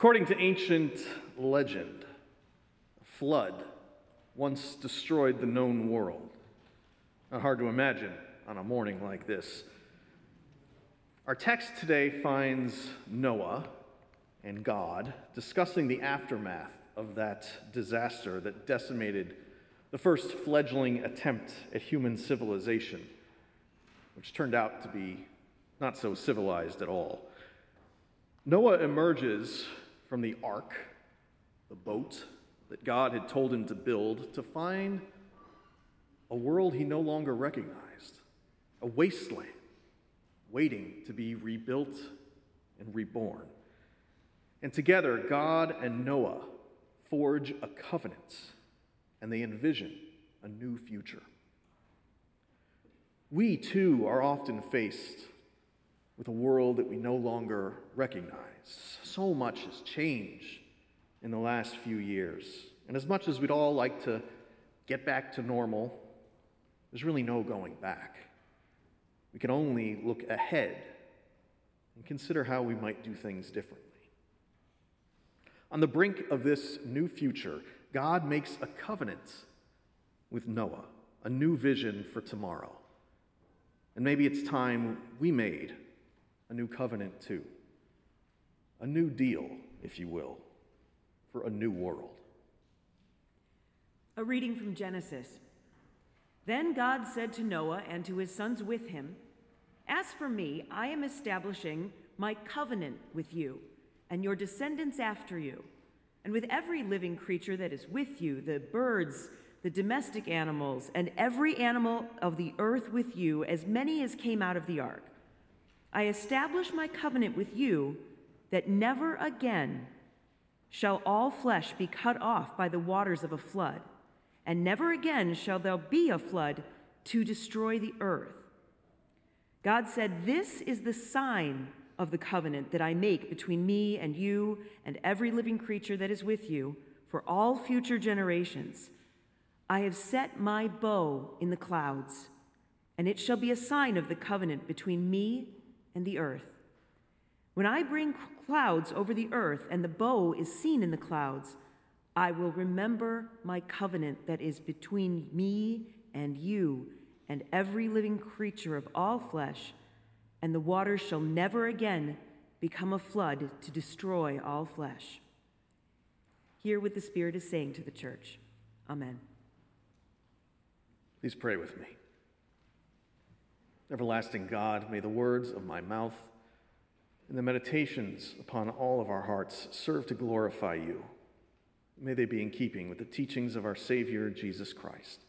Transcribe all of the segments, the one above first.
According to ancient legend, a flood once destroyed the known world. Not hard to imagine on a morning like this. Our text today finds Noah and God discussing the aftermath of that disaster that decimated the first fledgling attempt at human civilization, which turned out to be not so civilized at all. Noah emerges from the ark, the boat that God had told him to build, to find a world he no longer recognized, a wasteland waiting to be rebuilt and reborn. And together, God and Noah forge a covenant and they envision a new future. We too are often faced with a world that we no longer recognize. So much has changed in the last few years. And as much as we'd all like to get back to normal, there's really no going back. We can only look ahead and consider how we might do things differently. On the brink of this new future, God makes a covenant with Noah, a new vision for tomorrow. And maybe it's time we made a new covenant too. A new deal, if you will, for a new world. A reading from Genesis. Then God said to Noah and to his sons with him, As for me, I am establishing my covenant with you and your descendants after you, and with every living creature that is with you, the birds, the domestic animals, and every animal of the earth with you, as many as came out of the ark. I establish my covenant with you that never again shall all flesh be cut off by the waters of a flood, and never again shall there be a flood to destroy the earth. God said, This is the sign of the covenant that I make between me and you and every living creature that is with you for all future generations. I have set my bow in the clouds, and it shall be a sign of the covenant between me and the earth. When I bring clouds over the earth and the bow is seen in the clouds, I will remember my covenant that is between me and you and every living creature of all flesh, and the waters shall never again become a flood to destroy all flesh. Hear what the Spirit is saying to the church. Amen. Please pray with me. Everlasting God, may the words of my mouth and the meditations upon all of our hearts serve to glorify you. May they be in keeping with the teachings of our Savior, Jesus Christ,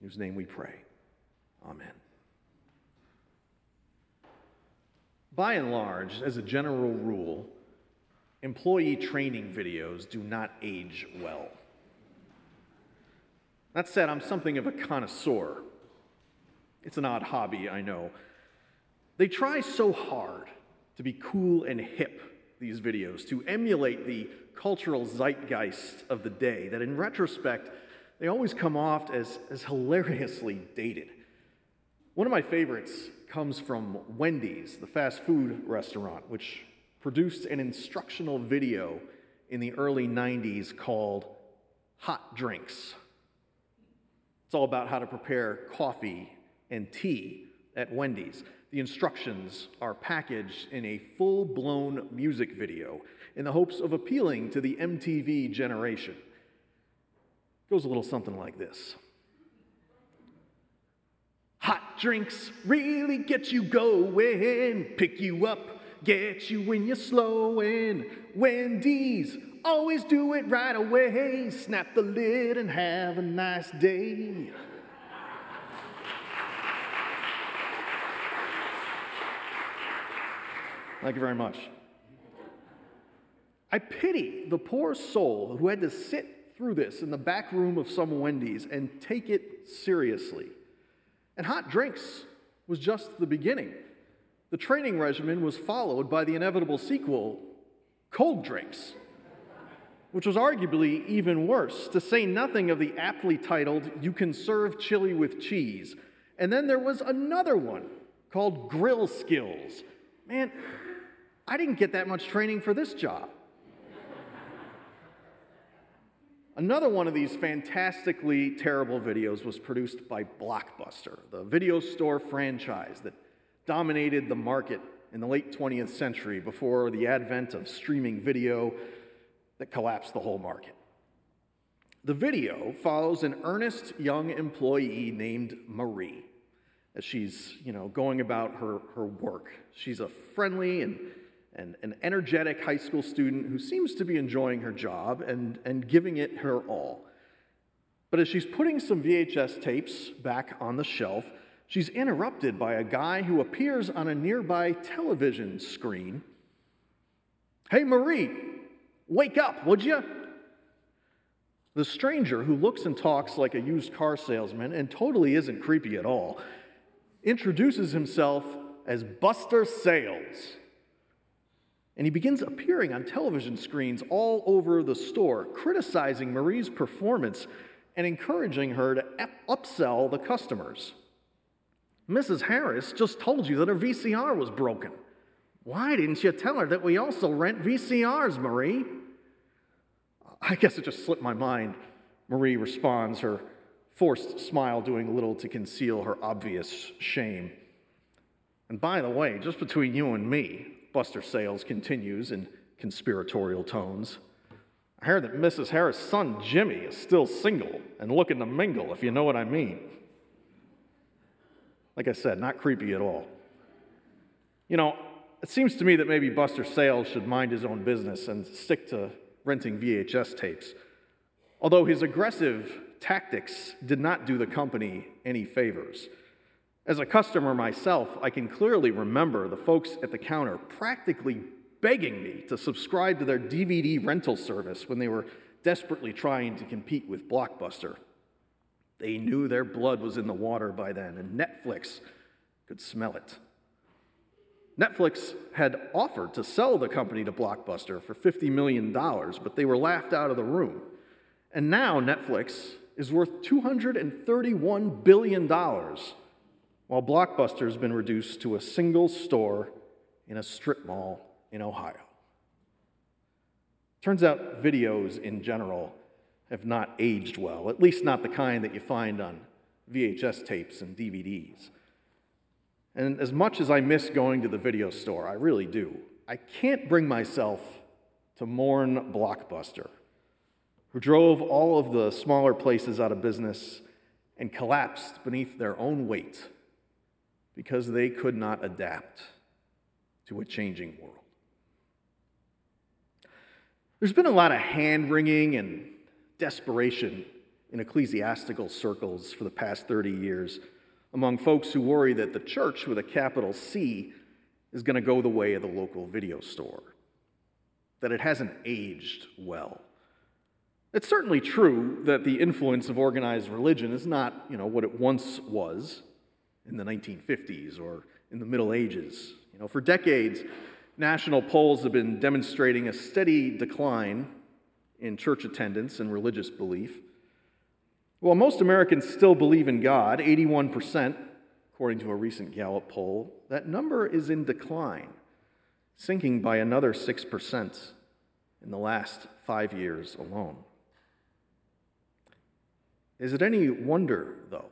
in whose name we pray. Amen. By and large, as a general rule, employee training videos do not age well. That said, I'm something of a connoisseur it's an odd hobby, I know. They try so hard to be cool and hip, these videos, to emulate the cultural zeitgeist of the day, that in retrospect, they always come off as, as hilariously dated. One of my favorites comes from Wendy's, the fast food restaurant, which produced an instructional video in the early 90s called Hot Drinks. It's all about how to prepare coffee and tea at Wendy's. The instructions are packaged in a full blown music video in the hopes of appealing to the MTV generation. It goes a little something like this Hot drinks really get you going, pick you up, get you when you're slowing. Wendy's always do it right away. Snap the lid and have a nice day. Thank you very much. I pity the poor soul who had to sit through this in the back room of some Wendy's and take it seriously. And hot drinks was just the beginning. The training regimen was followed by the inevitable sequel, cold drinks, which was arguably even worse, to say nothing of the aptly titled, You Can Serve Chili with Cheese. And then there was another one called Grill Skills. Man, I didn't get that much training for this job. Another one of these fantastically terrible videos was produced by Blockbuster, the video store franchise that dominated the market in the late 20th century before the advent of streaming video that collapsed the whole market. The video follows an earnest young employee named Marie as she's, you know, going about her, her work. She's a friendly and, an energetic high school student who seems to be enjoying her job and, and giving it her all. But as she's putting some VHS tapes back on the shelf, she's interrupted by a guy who appears on a nearby television screen. Hey, Marie, wake up, would you? The stranger, who looks and talks like a used car salesman and totally isn't creepy at all, introduces himself as Buster Sales. And he begins appearing on television screens all over the store, criticizing Marie's performance and encouraging her to upsell the customers. Mrs. Harris just told you that her VCR was broken. Why didn't you tell her that we also rent VCRs, Marie? I guess it just slipped my mind. Marie responds, her forced smile doing little to conceal her obvious shame. And by the way, just between you and me, Buster Sales continues in conspiratorial tones. I hear that Mrs. Harris' son Jimmy is still single and looking to mingle, if you know what I mean. Like I said, not creepy at all. You know, it seems to me that maybe Buster Sales should mind his own business and stick to renting VHS tapes. Although his aggressive tactics did not do the company any favors. As a customer myself, I can clearly remember the folks at the counter practically begging me to subscribe to their DVD rental service when they were desperately trying to compete with Blockbuster. They knew their blood was in the water by then, and Netflix could smell it. Netflix had offered to sell the company to Blockbuster for $50 million, but they were laughed out of the room. And now Netflix is worth $231 billion, while Blockbuster has been reduced to a single store in a strip mall in Ohio. Turns out videos in general have not aged well, at least not the kind that you find on VHS tapes and DVDs. And as much as I miss going to the video store, I really do, I can't bring myself to mourn Blockbuster, who drove all of the smaller places out of business and collapsed beneath their own weight because they could not adapt to a changing world. There's been a lot of hand wringing and desperation in ecclesiastical circles for the past 30 years among folks who worry that the church with a capital C is going to go the way of the local video store, that it hasn't aged well. It's certainly true that the influence of organized religion is not, you know, what it once was in the 1950s or in the Middle Ages. You know, for decades, national polls have been demonstrating a steady decline in church attendance and religious belief. While most Americans still believe in God, 81%, according to a recent Gallup poll. That number is in decline, sinking by another 6% in the last five years alone. Is it any wonder, though,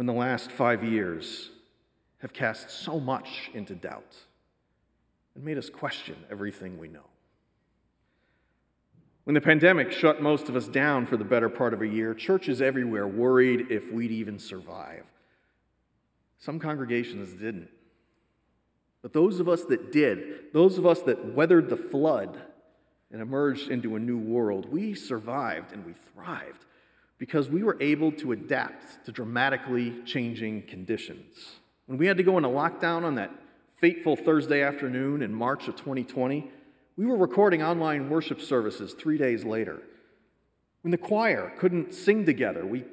when the last five years have cast so much into doubt and made us question everything we know? When the pandemic shut most of us down for the better part of a year, churches everywhere worried if we'd even survive. Some congregations didn't. But those of us that did, those of us that weathered the flood and emerged into a new world, we survived and we thrived because we were able to adapt to dramatically changing conditions. When we had to go into lockdown on that fateful Thursday afternoon in March of 2020, we were recording online worship services three days later. When the choir couldn't sing together, we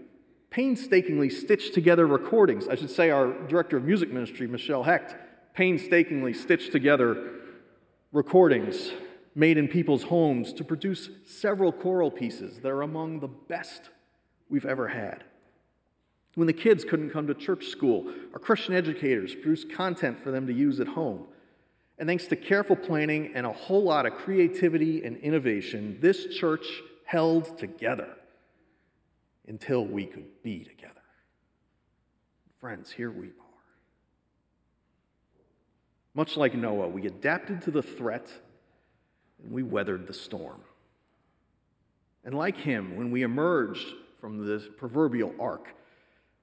painstakingly stitched together recordings. I should say, our director of music ministry, Michelle Hecht, painstakingly stitched together recordings made in people's homes to produce several choral pieces that are among the best we've ever had. When the kids couldn't come to church school, our Christian educators produced content for them to use at home. And thanks to careful planning and a whole lot of creativity and innovation, this church held together until we could be together. Friends, here we are. Much like Noah, we adapted to the threat and we weathered the storm. And like him, when we emerged from the proverbial ark,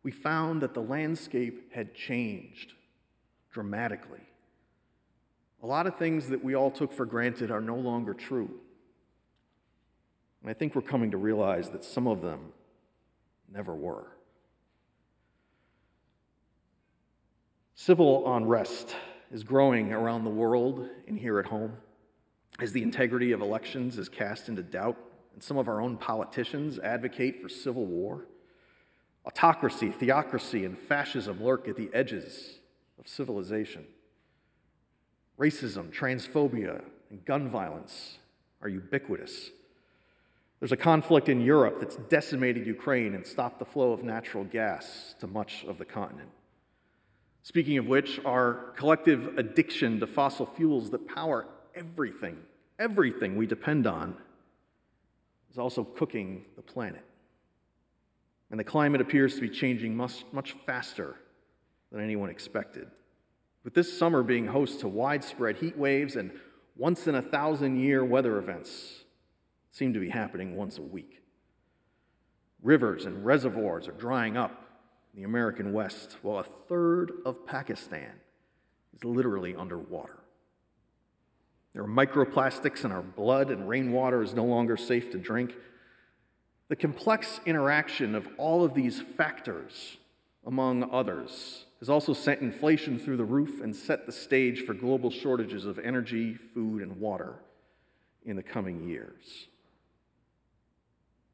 we found that the landscape had changed dramatically. A lot of things that we all took for granted are no longer true. And I think we're coming to realize that some of them never were. Civil unrest is growing around the world and here at home as the integrity of elections is cast into doubt and some of our own politicians advocate for civil war. Autocracy, theocracy, and fascism lurk at the edges of civilization. Racism, transphobia, and gun violence are ubiquitous. There's a conflict in Europe that's decimated Ukraine and stopped the flow of natural gas to much of the continent. Speaking of which, our collective addiction to fossil fuels that power everything, everything we depend on, is also cooking the planet. And the climate appears to be changing much, much faster than anyone expected. With this summer being host to widespread heat waves and once in a thousand year weather events seem to be happening once a week. Rivers and reservoirs are drying up in the American West, while a third of Pakistan is literally underwater. There are microplastics in our blood, and rainwater is no longer safe to drink. The complex interaction of all of these factors, among others, has also sent inflation through the roof and set the stage for global shortages of energy, food, and water in the coming years.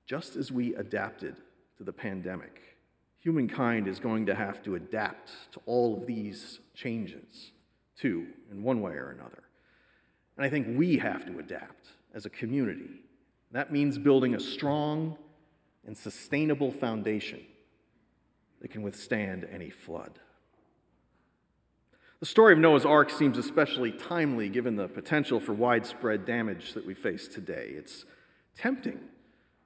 Just as we adapted to the pandemic, humankind is going to have to adapt to all of these changes, too, in one way or another. And I think we have to adapt as a community. That means building a strong and sustainable foundation that can withstand any flood. The story of Noah's Ark seems especially timely given the potential for widespread damage that we face today. It's tempting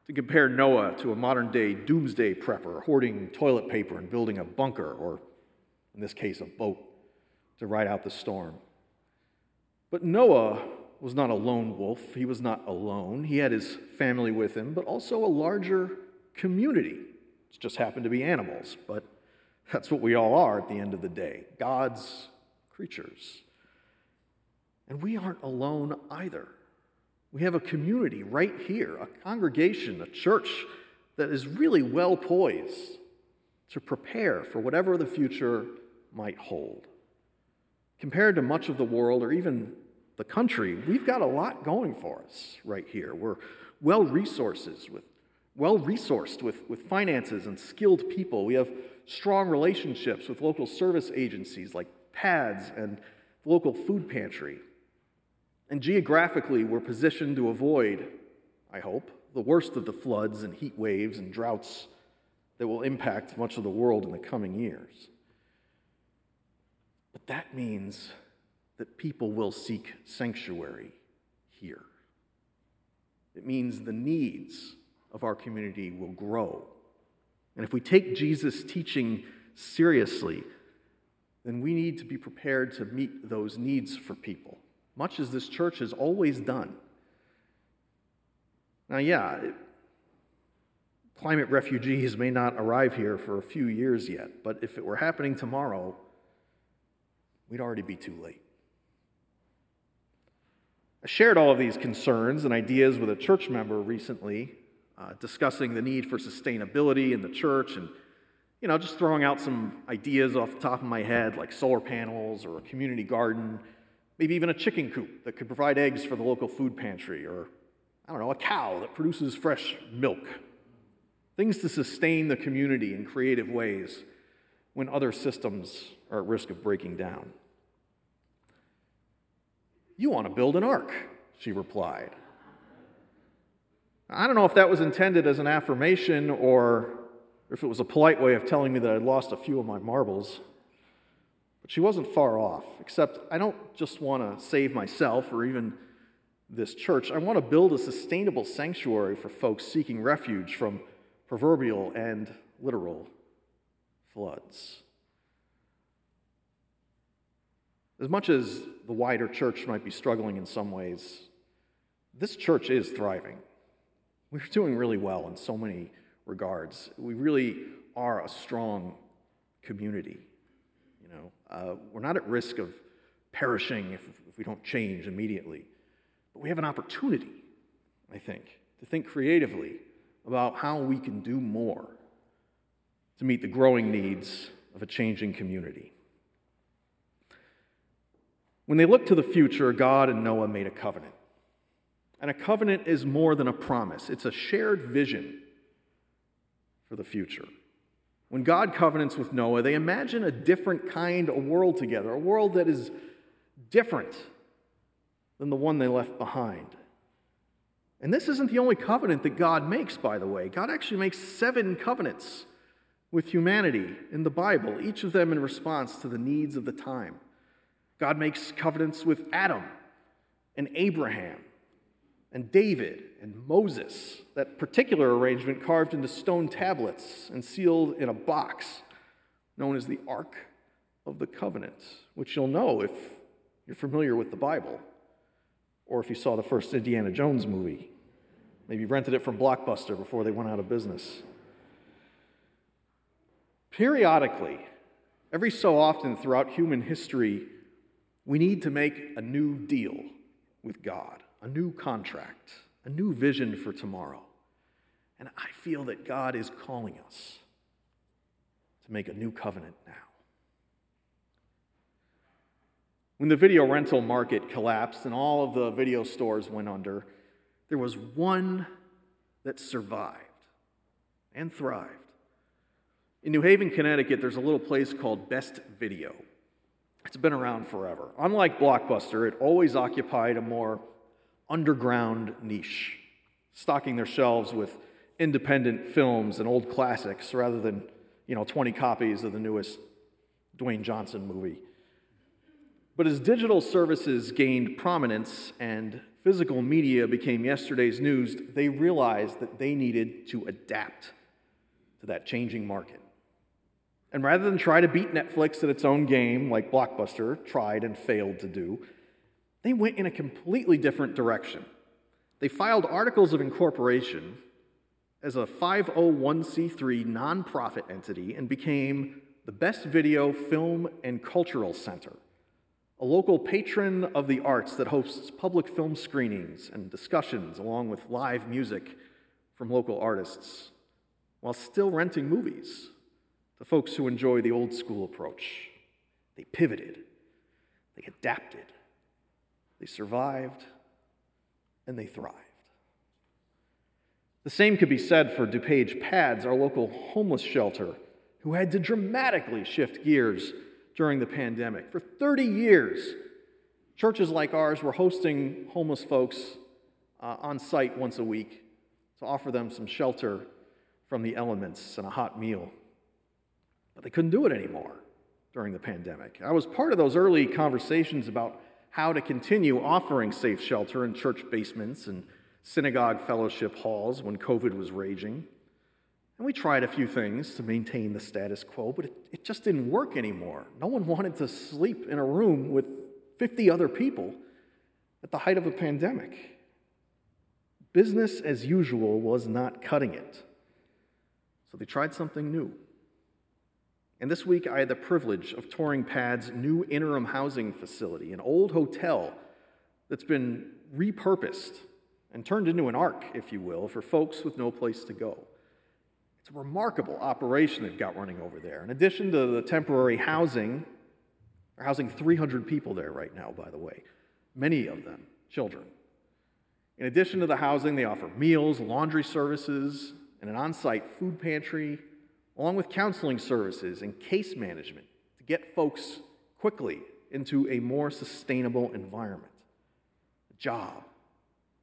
to compare Noah to a modern day doomsday prepper hoarding toilet paper and building a bunker, or in this case, a boat, to ride out the storm. But Noah was not a lone wolf. He was not alone. He had his family with him, but also a larger community. It just happened to be animals, but that's what we all are at the end of the day God's creatures. And we aren't alone either. We have a community right here, a congregation, a church that is really well poised to prepare for whatever the future might hold. Compared to much of the world, or even the country, we've got a lot going for us right here. We're well resources with well resourced with, with finances and skilled people. We have strong relationships with local service agencies like PADS and local food pantry. And geographically, we're positioned to avoid, I hope, the worst of the floods and heat waves and droughts that will impact much of the world in the coming years. But that means that people will seek sanctuary here. It means the needs of our community will grow. And if we take Jesus' teaching seriously, then we need to be prepared to meet those needs for people, much as this church has always done. Now, yeah, climate refugees may not arrive here for a few years yet, but if it were happening tomorrow, we'd already be too late. I shared all of these concerns and ideas with a church member recently, uh, discussing the need for sustainability in the church and, you know, just throwing out some ideas off the top of my head, like solar panels or a community garden, maybe even a chicken coop that could provide eggs for the local food pantry, or, I don't know, a cow that produces fresh milk. Things to sustain the community in creative ways when other systems are at risk of breaking down. You want to build an ark, she replied. I don't know if that was intended as an affirmation or if it was a polite way of telling me that I'd lost a few of my marbles. But she wasn't far off, except I don't just want to save myself or even this church, I want to build a sustainable sanctuary for folks seeking refuge from proverbial and literal floods. As much as the wider church might be struggling in some ways, this church is thriving. We're doing really well in so many regards. We really are a strong community. You know, uh, we're not at risk of perishing if, if we don't change immediately. But we have an opportunity, I think, to think creatively about how we can do more to meet the growing needs of a changing community. When they looked to the future, God and Noah made a covenant. And a covenant is more than a promise, it's a shared vision for the future. When God covenants with Noah, they imagine a different kind of world together, a world that is different than the one they left behind. And this isn't the only covenant that God makes, by the way. God actually makes seven covenants with humanity in the Bible, each of them in response to the needs of the time. God makes covenants with Adam and Abraham and David and Moses, that particular arrangement carved into stone tablets and sealed in a box known as the Ark of the Covenant, which you'll know if you're familiar with the Bible or if you saw the first Indiana Jones movie. Maybe rented it from Blockbuster before they went out of business. Periodically, every so often throughout human history, we need to make a new deal with God, a new contract, a new vision for tomorrow. And I feel that God is calling us to make a new covenant now. When the video rental market collapsed and all of the video stores went under, there was one that survived and thrived. In New Haven, Connecticut, there's a little place called Best Video. It's been around forever. Unlike Blockbuster, it always occupied a more underground niche, stocking their shelves with independent films and old classics rather than, you know, 20 copies of the newest Dwayne Johnson movie. But as digital services gained prominence and physical media became yesterday's news, they realized that they needed to adapt to that changing market. And rather than try to beat Netflix at its own game, like Blockbuster tried and failed to do, they went in a completely different direction. They filed articles of incorporation as a 501c3 nonprofit entity and became the Best Video Film and Cultural Center a local patron of the arts that hosts public film screenings and discussions along with live music from local artists, while still renting movies to folks who enjoy the old school approach. They pivoted, they adapted, they survived, and they thrived. The same could be said for DuPage PADS, our local homeless shelter, who had to dramatically shift gears during the pandemic. For 30 years, churches like ours were hosting homeless folks uh, on site once a week to offer them some shelter from the elements and a hot meal. But they couldn't do it anymore during the pandemic. I was part of those early conversations about how to continue offering safe shelter in church basements and synagogue fellowship halls when COVID was raging. And we tried a few things to maintain the status quo, but it, it, just didn't work anymore. No one wanted to sleep in a room with 50 other people at the height of a pandemic. Business as usual was not cutting it. So they tried something new. And this week I had the privilege of touring PAD's new interim housing facility, an old hotel that's been repurposed and turned into an ark, if you will, for folks with no place to go. It's a remarkable operation they've got running over there. In addition to the temporary housing, they're housing 300 people there right now, by the way, many of them children. In addition to the housing, they offer meals, laundry services, and an on site food pantry, along with counseling services and case management to get folks quickly into a more sustainable environment a job,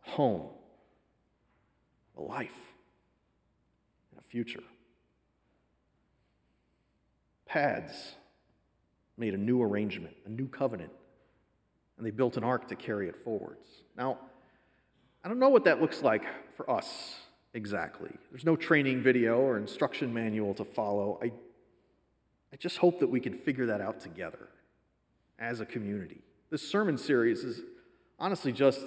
a home, a life and a future. PADS made a new arrangement, a new covenant, and they built an ark to carry it forwards. Now, I don't know what that looks like for us exactly. There's no training video or instruction manual to follow. I, I just hope that we can figure that out together as a community. This sermon series is honestly just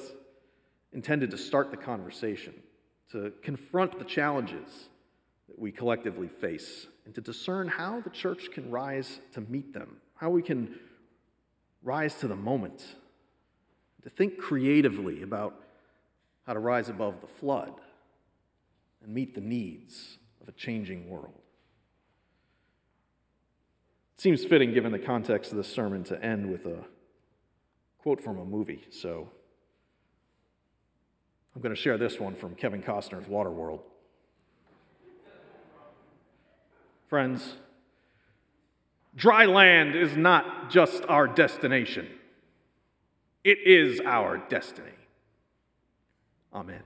intended to start the conversation, to confront the challenges that we collectively face, and to discern how the church can rise to meet them, how we can rise to the moment, to think creatively about how to rise above the flood and meet the needs of a changing world. It seems fitting, given the context of this sermon, to end with a quote from a movie. So I'm going to share this one from Kevin Costner's Waterworld. Friends, dry land is not just our destination, it is our destiny. Amen.